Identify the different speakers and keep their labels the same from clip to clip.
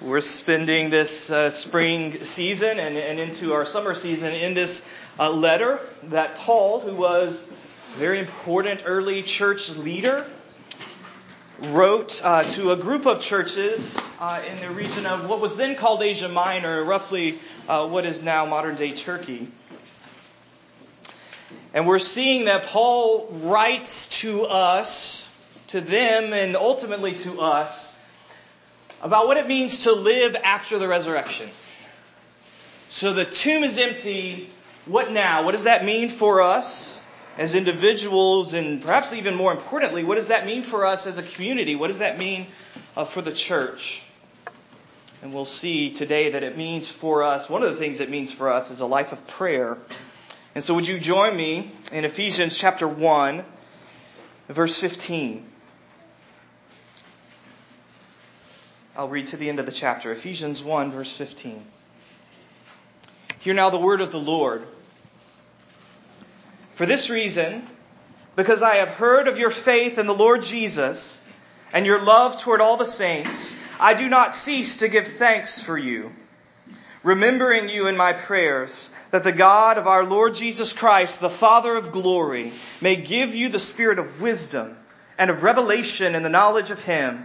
Speaker 1: We're spending this uh, spring season and, and, into our summer season in this uh, letter that Paul, who was a very important early church leader, wrote uh, to a group of churches uh, in the region of what was then called Asia Minor, roughly uh, what is now modern day Turkey. And we're seeing that Paul writes to us, to them, and ultimately to us about what it means to live after the resurrection. So the tomb is empty. What now? What does that mean for us as individuals? And perhaps even more importantly, what does that mean for us as a community? What does that mean uh, for the church? And we'll see today that it means for us, one of the things it means for us is a life of prayer. And so would you join me in Ephesians chapter 1, verse 15? I'll read to the end of the chapter, Ephesians 1, verse 15. Hear now the word of the Lord. For this reason, because I have heard of your faith in the Lord Jesus and your love toward all the saints, I do not cease to give thanks for you, remembering you in my prayers, that the God of our Lord Jesus Christ, the Father of glory, may give you the spirit of wisdom and of revelation in the knowledge of Him,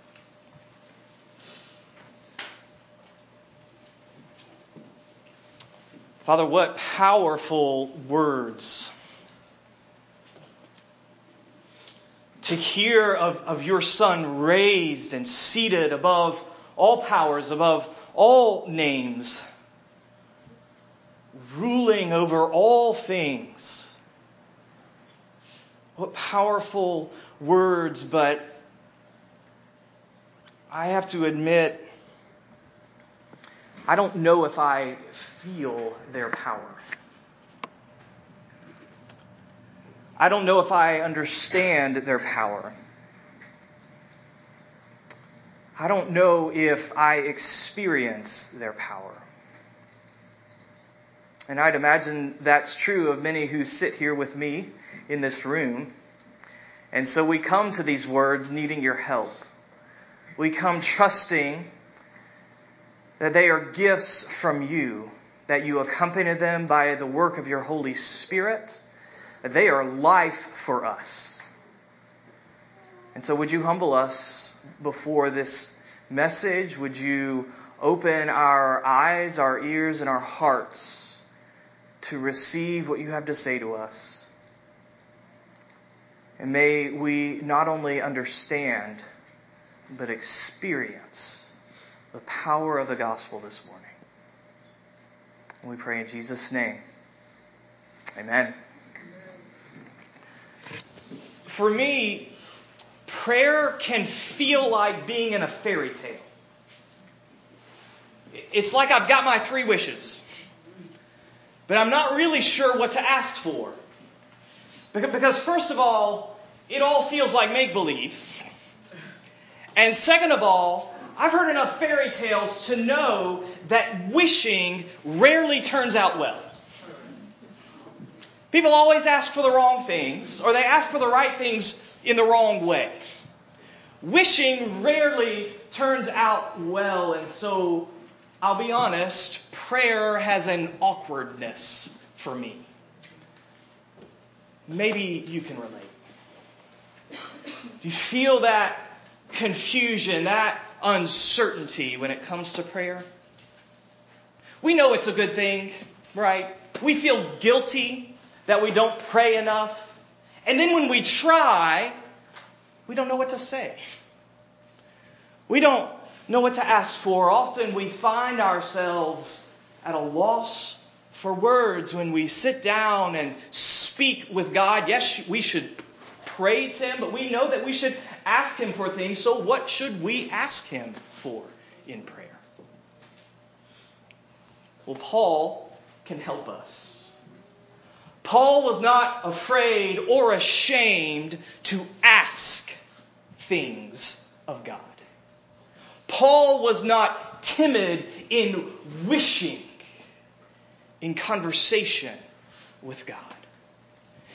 Speaker 1: Father, what powerful words. To hear of, of your Son raised and seated above all powers, above all names, ruling over all things. What powerful words, but I have to admit, I don't know if I feel their power. I don't know if I understand their power. I don't know if I experience their power. And I'd imagine that's true of many who sit here with me in this room. And so we come to these words needing your help. We come trusting that they are gifts from you that you accompany them by the work of your Holy Spirit. They are life for us. And so, would you humble us before this message? Would you open our eyes, our ears, and our hearts to receive what you have to say to us? And may we not only understand, but experience the power of the gospel this morning. And we pray in Jesus' name. Amen. For me, prayer can feel like being in a fairy tale. It's like I've got my three wishes, but I'm not really sure what to ask for. Because, first of all, it all feels like make believe. And second of all, I've heard enough fairy tales to know that wishing rarely turns out well. People always ask for the wrong things, or they ask for the right things in the wrong way. Wishing rarely turns out well, and so I'll be honest, prayer has an awkwardness for me. Maybe you can relate. You feel that confusion, that uncertainty when it comes to prayer. We know it's a good thing, right? We feel guilty that we don't pray enough. And then when we try, we don't know what to say. We don't know what to ask for. Often we find ourselves at a loss for words when we sit down and speak with God. Yes, we should praise Him, but we know that we should ask Him for things. So, what should we ask Him for in prayer? Well, Paul can help us. Paul was not afraid or ashamed to ask things of God. Paul was not timid in wishing in conversation with God.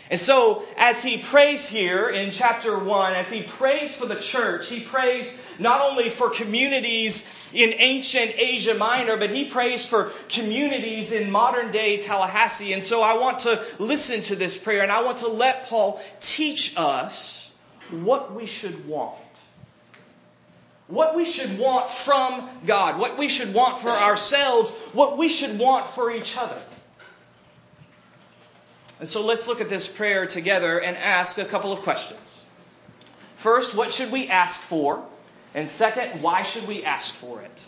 Speaker 1: And so, as he prays here in chapter 1, as he prays for the church, he prays not only for communities in ancient Asia Minor, but he prays for communities in modern day Tallahassee. And so I want to listen to this prayer and I want to let Paul teach us what we should want what we should want from God, what we should want for ourselves, what we should want for each other. And so let's look at this prayer together and ask a couple of questions. First, what should we ask for? And second, why should we ask for it?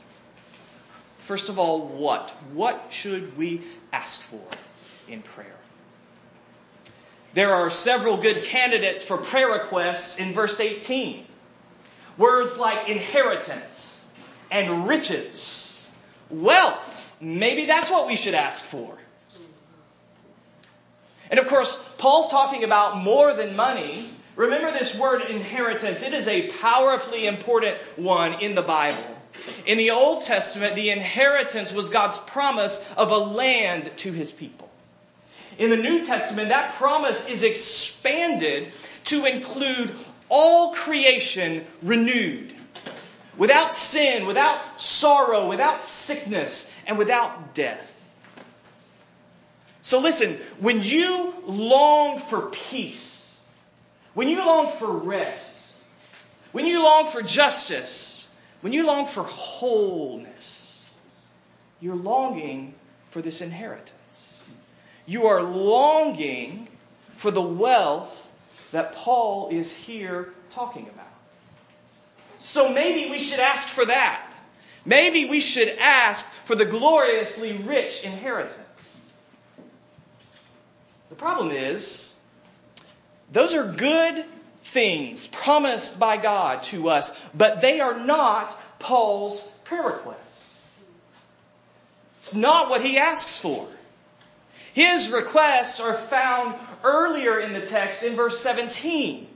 Speaker 1: First of all, what? What should we ask for in prayer? There are several good candidates for prayer requests in verse 18. Words like inheritance and riches, wealth. Maybe that's what we should ask for. And of course, Paul's talking about more than money. Remember this word inheritance. It is a powerfully important one in the Bible. In the Old Testament, the inheritance was God's promise of a land to his people. In the New Testament, that promise is expanded to include all creation renewed, without sin, without sorrow, without sickness, and without death. So listen, when you long for peace, when you long for rest, when you long for justice, when you long for wholeness, you're longing for this inheritance. You are longing for the wealth that Paul is here talking about. So maybe we should ask for that. Maybe we should ask for the gloriously rich inheritance. The problem is, those are good things promised by God to us, but they are not Paul's prayer requests. It's not what he asks for. His requests are found earlier in the text in verse 17.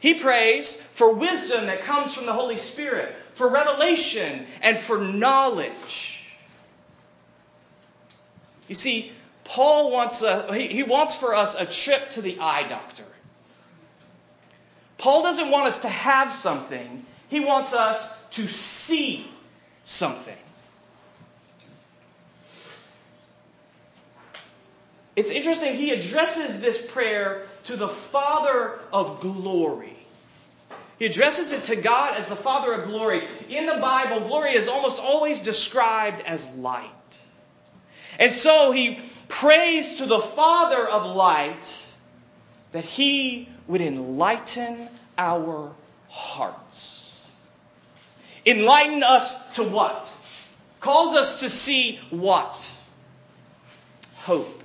Speaker 1: He prays for wisdom that comes from the Holy Spirit, for revelation, and for knowledge. You see, Paul wants a, he wants for us a trip to the eye doctor. Paul doesn't want us to have something. He wants us to see something. It's interesting, he addresses this prayer to the Father of glory. He addresses it to God as the Father of glory. In the Bible, glory is almost always described as light. And so he prays to the Father of light that he would enlighten our hearts. Enlighten us to what? Calls us to see what? Hope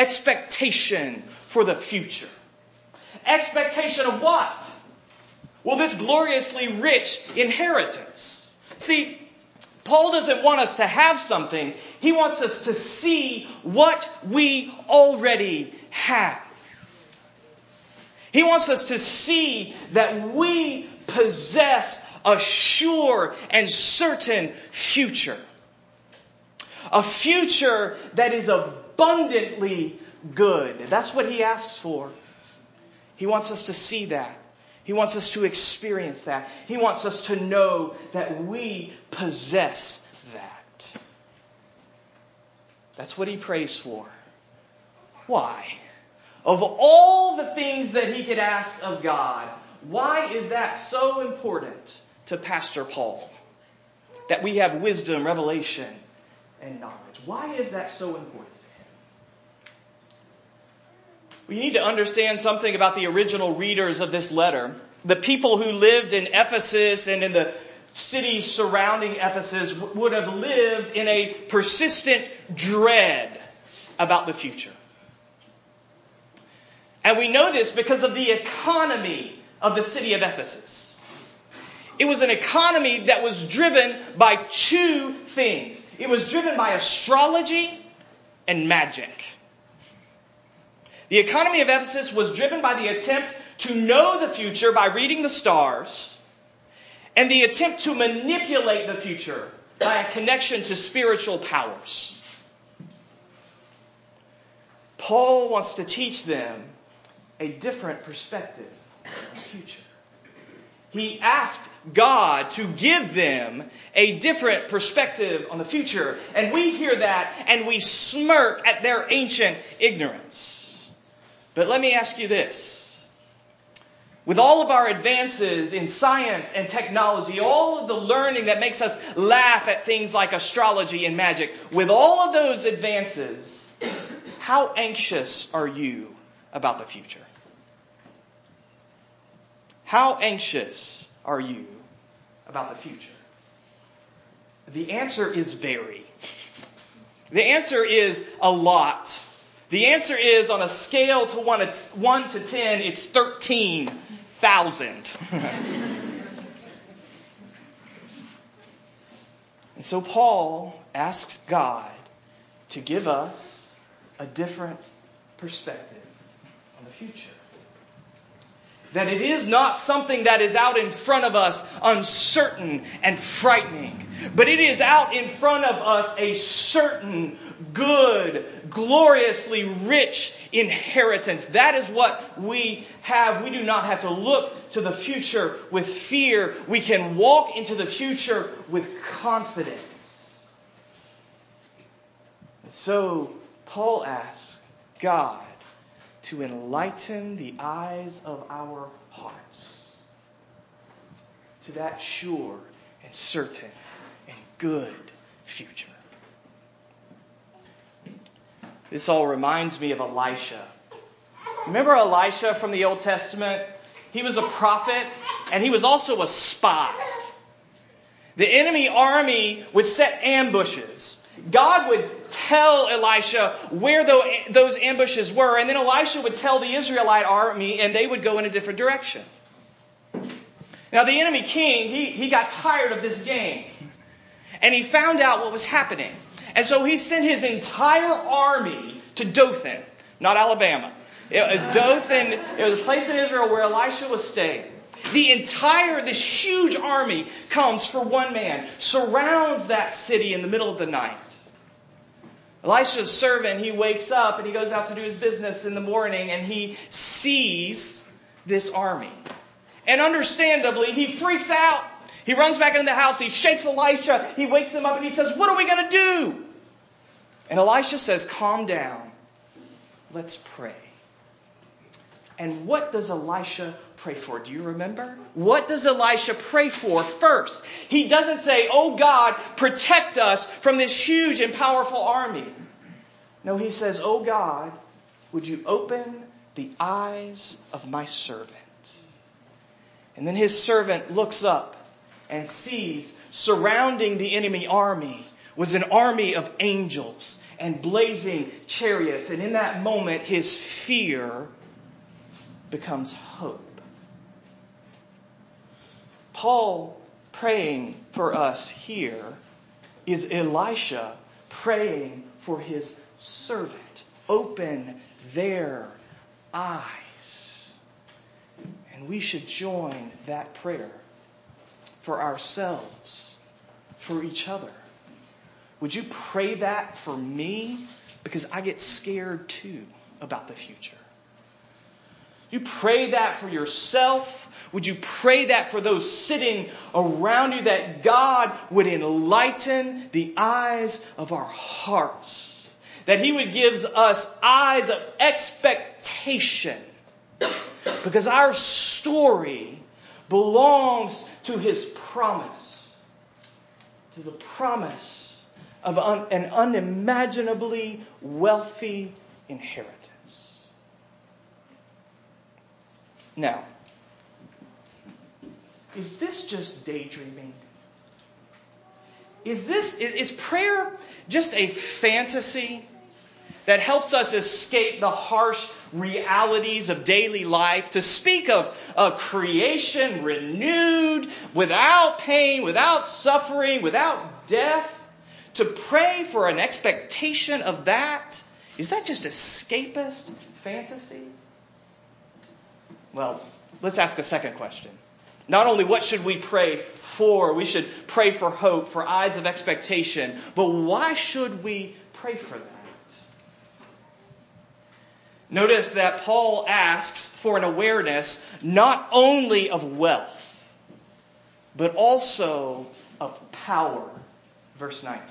Speaker 1: expectation for the future. Expectation of what? Well, this gloriously rich inheritance. See, Paul doesn't want us to have something. He wants us to see what we already have. He wants us to see that we possess a sure and certain future. A future that is abundantly good. That's what he asks for. He wants us to see that. He wants us to experience that. He wants us to know that we possess that. That's what he prays for. Why? Of all the things that he could ask of God, why is that so important to Pastor Paul? That we have wisdom, revelation, and knowledge. Why is that so important to him? We need to understand something about the original readers of this letter. The people who lived in Ephesus and in the cities surrounding Ephesus would have lived in a persistent dread about the future. And we know this because of the economy of the city of Ephesus. It was an economy that was driven by two things. It was driven by astrology and magic. The economy of Ephesus was driven by the attempt to know the future by reading the stars and the attempt to manipulate the future by a connection to spiritual powers. Paul wants to teach them a different perspective on the future. He asked God to give them a different perspective on the future. And we hear that and we smirk at their ancient ignorance. But let me ask you this. With all of our advances in science and technology, all of the learning that makes us laugh at things like astrology and magic, with all of those advances, how anxious are you about the future? How anxious are you about the future? The answer is very. The answer is a lot. The answer is on a scale to 1, 1 to 10, it's 13,000. and so Paul asks God to give us a different perspective on the future. That it is not something that is out in front of us uncertain and frightening, but it is out in front of us a certain, good, gloriously rich inheritance. That is what we have. We do not have to look to the future with fear. We can walk into the future with confidence. So Paul asks God to enlighten the eyes of our hearts to that sure and certain and good future. This all reminds me of Elisha. Remember Elisha from the Old Testament? He was a prophet and he was also a spy. The enemy army would set ambushes. God would tell Elisha where those ambushes were, and then Elisha would tell the Israelite army, and they would go in a different direction. Now, the enemy king, he, he got tired of this game, and he found out what was happening. And so he sent his entire army to Dothan, not Alabama. Uh, Dothan, it was a place in Israel where Elisha was staying. The entire, this huge army comes for one man, surrounds that city in the middle of the night. Elisha's servant, he wakes up and he goes out to do his business in the morning and he sees this army. And understandably, he freaks out. He runs back into the house. He shakes Elisha. He wakes him up and he says, What are we going to do? And Elisha says, Calm down. Let's pray. And what does Elisha pray for? Do you remember? What does Elisha pray for first? He doesn't say, Oh God, protect us from this huge and powerful army. No, he says, Oh God, would you open the eyes of my servant? And then his servant looks up and sees surrounding the enemy army was an army of angels and blazing chariots. And in that moment, his fear becomes hope. Paul praying for us here is Elisha praying for his servant. Open their eyes. And we should join that prayer for ourselves, for each other. Would you pray that for me? Because I get scared too about the future. You pray that for yourself. Would you pray that for those sitting around you that God would enlighten the eyes of our hearts? That He would give us eyes of expectation. Because our story belongs to His promise. To the promise of an unimaginably wealthy inheritance. Now, is this just daydreaming? Is this is prayer just a fantasy that helps us escape the harsh realities of daily life, to speak of a creation renewed, without pain, without suffering, without death, to pray for an expectation of that, is that just escapist fantasy? Well, let's ask a second question. Not only what should we pray for, we should pray for hope, for eyes of expectation, but why should we pray for that? Notice that Paul asks for an awareness not only of wealth, but also of power. Verse 19.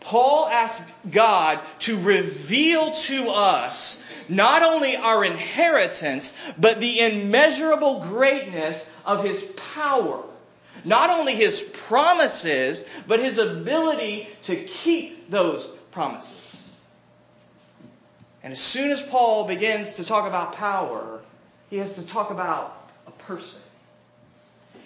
Speaker 1: Paul asks God to reveal to us not only our inheritance, but the immeasurable greatness of his power. Not only his promises, but his ability to keep those promises. And as soon as Paul begins to talk about power, he has to talk about a person.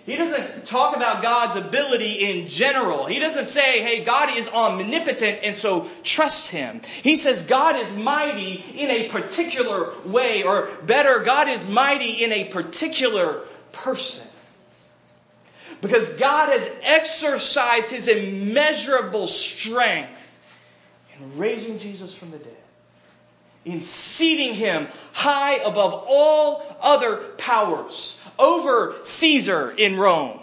Speaker 1: He doesn't talk about God's ability in general. He doesn't say, hey, God is omnipotent and so trust him. He says God is mighty in a particular way, or better, God is mighty in a particular person. Because God has exercised his immeasurable strength in raising Jesus from the dead in seating him high above all other powers, over Caesar in Rome,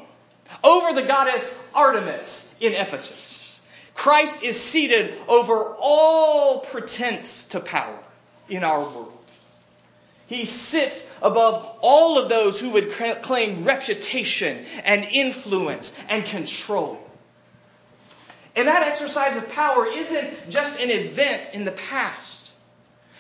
Speaker 1: over the goddess Artemis in Ephesus. Christ is seated over all pretense to power in our world. He sits above all of those who would claim reputation and influence and control. And that exercise of power isn't just an event in the past.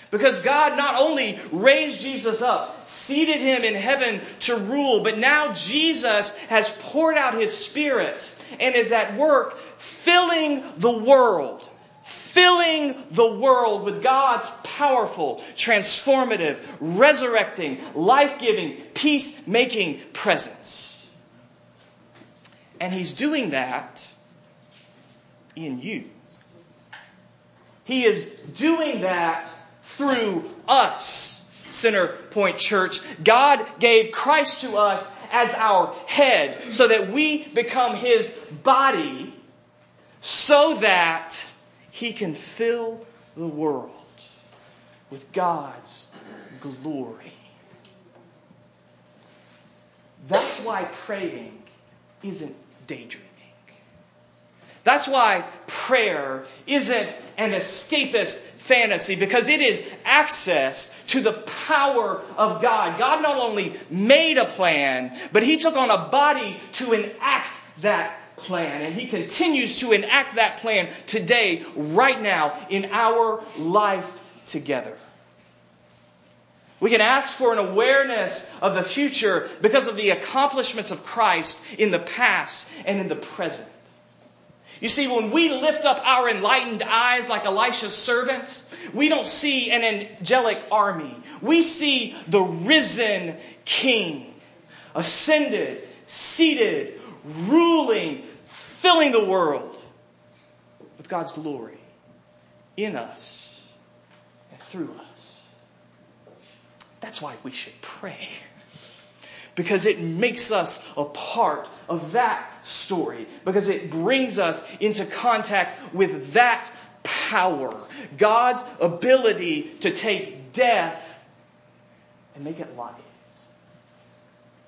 Speaker 1: Because God not only raised Jesus up, seated him in heaven to rule, but now Jesus has poured out his Spirit and is at work filling the world. Filling the world with God's powerful, transformative, resurrecting, life giving, peace making presence. And He's doing that in you. He is doing that through us, Center Point Church. God gave Christ to us as our head so that we become his body so that he can fill the world with God's glory. That's why praying isn't daydreaming. That's why prayer isn't an escapist fantasy because it is access to the power of God. God not only made a plan, but He took on a body to enact that plan. And He continues to enact that plan today, right now, in our life together. We can ask for an awareness of the future because of the accomplishments of Christ in the past and in the present. You see, when we lift up our enlightened eyes like Elisha's servant, we don't see an angelic army. We see the risen king, ascended, seated, ruling, filling the world with God's glory in us and through us. That's why we should pray because it makes us a part of that story, because it brings us into contact with that power, God's ability to take death and make it life.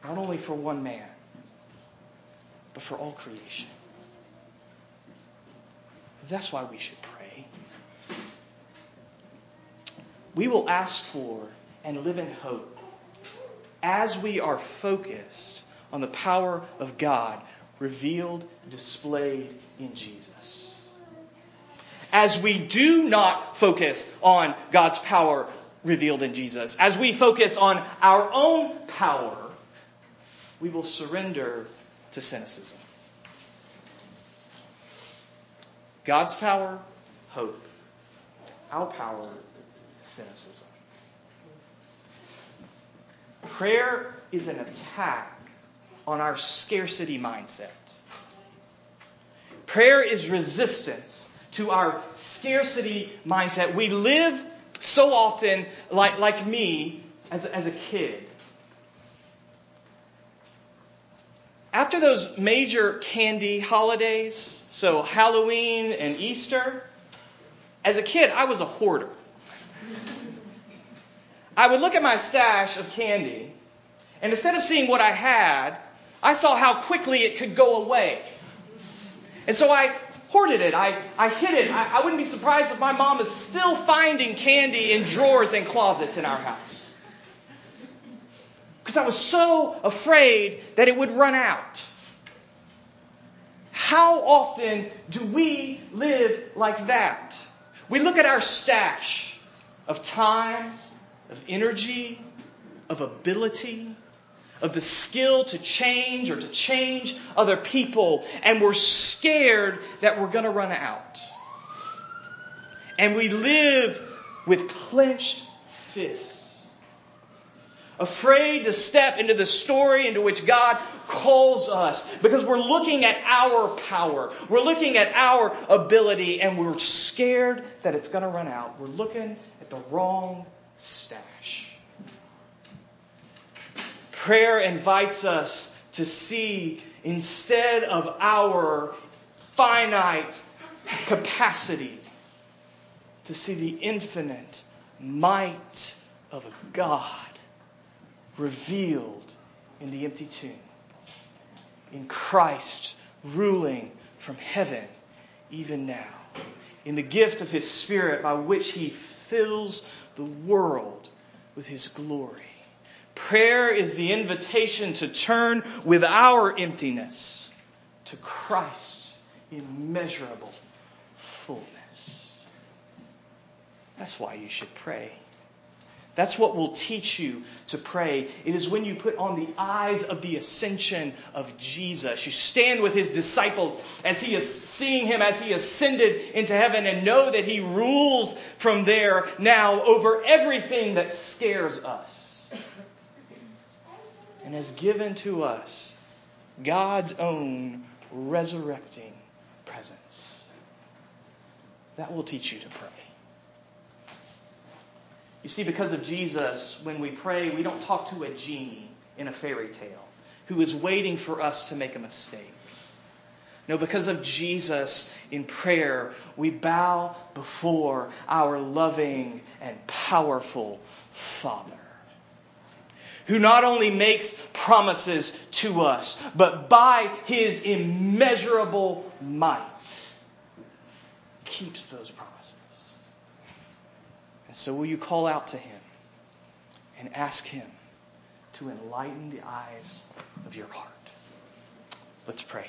Speaker 1: Not only for one man, but for all creation. That's why we should pray. We will ask for and live in hope as we are focused on the power of God revealed, displayed in Jesus. As we do not focus on God's power revealed in Jesus, as we focus on our own power, we will surrender to cynicism. God's power, hope. Our power, cynicism. Prayer is an attack on our scarcity mindset. Prayer is resistance to our scarcity mindset. We live so often like, like me as, as a kid. After those major candy holidays, so Halloween and Easter, as a kid, I was a hoarder. I would look at my stash of candy, and instead of seeing what I had, I saw how quickly it could go away. And so I hoarded it. I, I hid it. I, I wouldn't be surprised if my mom is still finding candy in drawers and closets in our house. Because I was so afraid that it would run out. How often do we live like that? We look at our stash of time, of energy, of ability, of the skill to change or to change other people, and we're scared that we're going to run out. And we live with clenched fists afraid to step into the story into which God calls us because we're looking at our power. We're looking at our ability and we're scared that it's going to run out. We're looking at the wrong stash. Prayer invites us to see instead of our finite capacity to see the infinite might of a God revealed in the empty tomb. In Christ ruling from heaven even now. In the gift of his Spirit by which he fills the world with his glory. Prayer is the invitation to turn with our emptiness to Christ's immeasurable fullness. That's why you should pray. That's what will teach you to pray. It is when you put on the eyes of the ascension of Jesus. You stand with his disciples as he is seeing him as he ascended into heaven and know that he rules from there now over everything that scares us. And has given to us God's own resurrecting presence. That will teach you to pray. You see, because of Jesus, when we pray, we don't talk to a genie in a fairy tale who is waiting for us to make a mistake. No, because of Jesus in prayer, we bow before our loving and powerful Father, who not only makes promises to us, but by his immeasurable might keeps those promises. And so will you call out to him and ask him to enlighten the eyes of your heart? Let's pray.